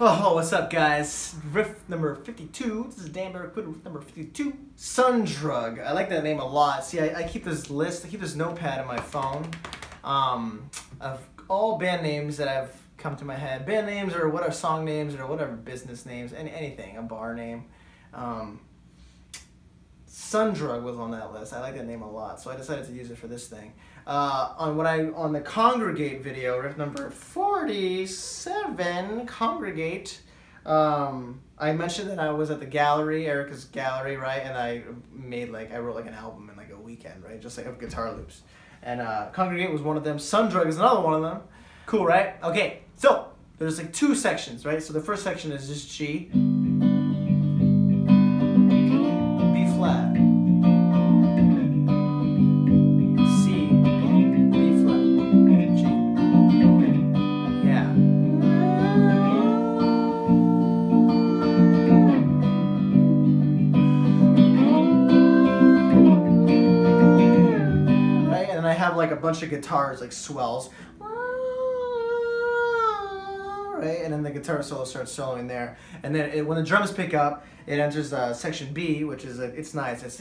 Yo, what's up, guys? Riff number 52. This is Dan Barracuda with number 52. Sun Drug. I like that name a lot. See, I, I keep this list, I keep this notepad in my phone um, of all band names that have come to my head. Band names or what are song names or whatever business names, any, anything, a bar name. Um, Sun Drug was on that list. I like that name a lot, so I decided to use it for this thing. Uh, on what I on the Congregate video, riff number forty-seven, Congregate. Um, I mentioned that I was at the gallery, Erica's gallery, right? And I made like I wrote like an album in like a weekend, right? Just like of guitar loops. And uh, Congregate was one of them. Sun Drug is another one of them. Cool, right? Okay, so there's like two sections, right? So the first section is just G. like a bunch of guitars, like swells. Right? And then the guitar solo starts soloing there. And then it, when the drums pick up, it enters uh, section B, which is a, it's nice. It's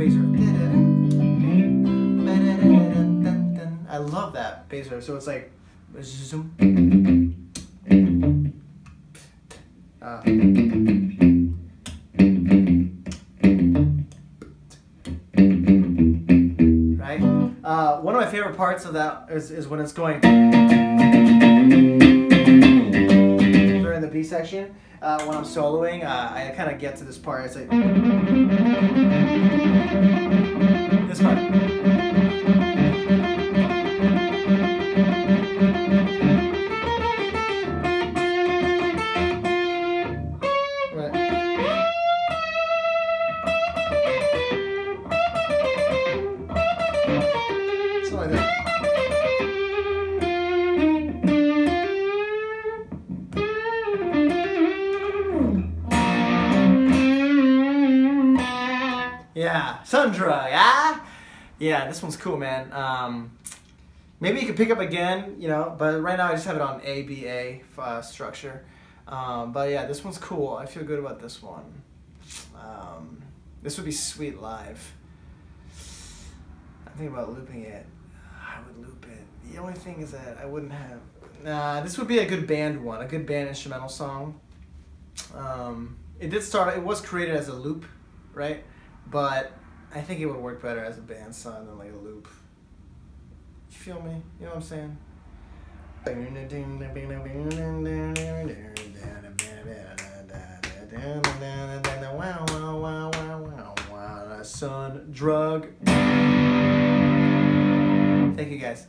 bass riff. I love that bass riff. So it's like. Uh, right? Uh, one of my favorite parts of that is, is when it's going during the B section. Uh, when I'm soloing, uh, I kind of get to this part. It's like Sun Drug, yeah? Yeah, this one's cool, man. Um, maybe you could pick up again, you know, but right now I just have it on ABA uh, structure. Um, but yeah, this one's cool. I feel good about this one. Um, this would be sweet live. I think about looping it. I would loop it. The only thing is that I wouldn't have. Nah, this would be a good band one, a good band instrumental song. Um, it did start. It was created as a loop, right? But I think it would work better as a band song than like a loop. You feel me? You know what I'm saying? Sun drug. Thank you guys.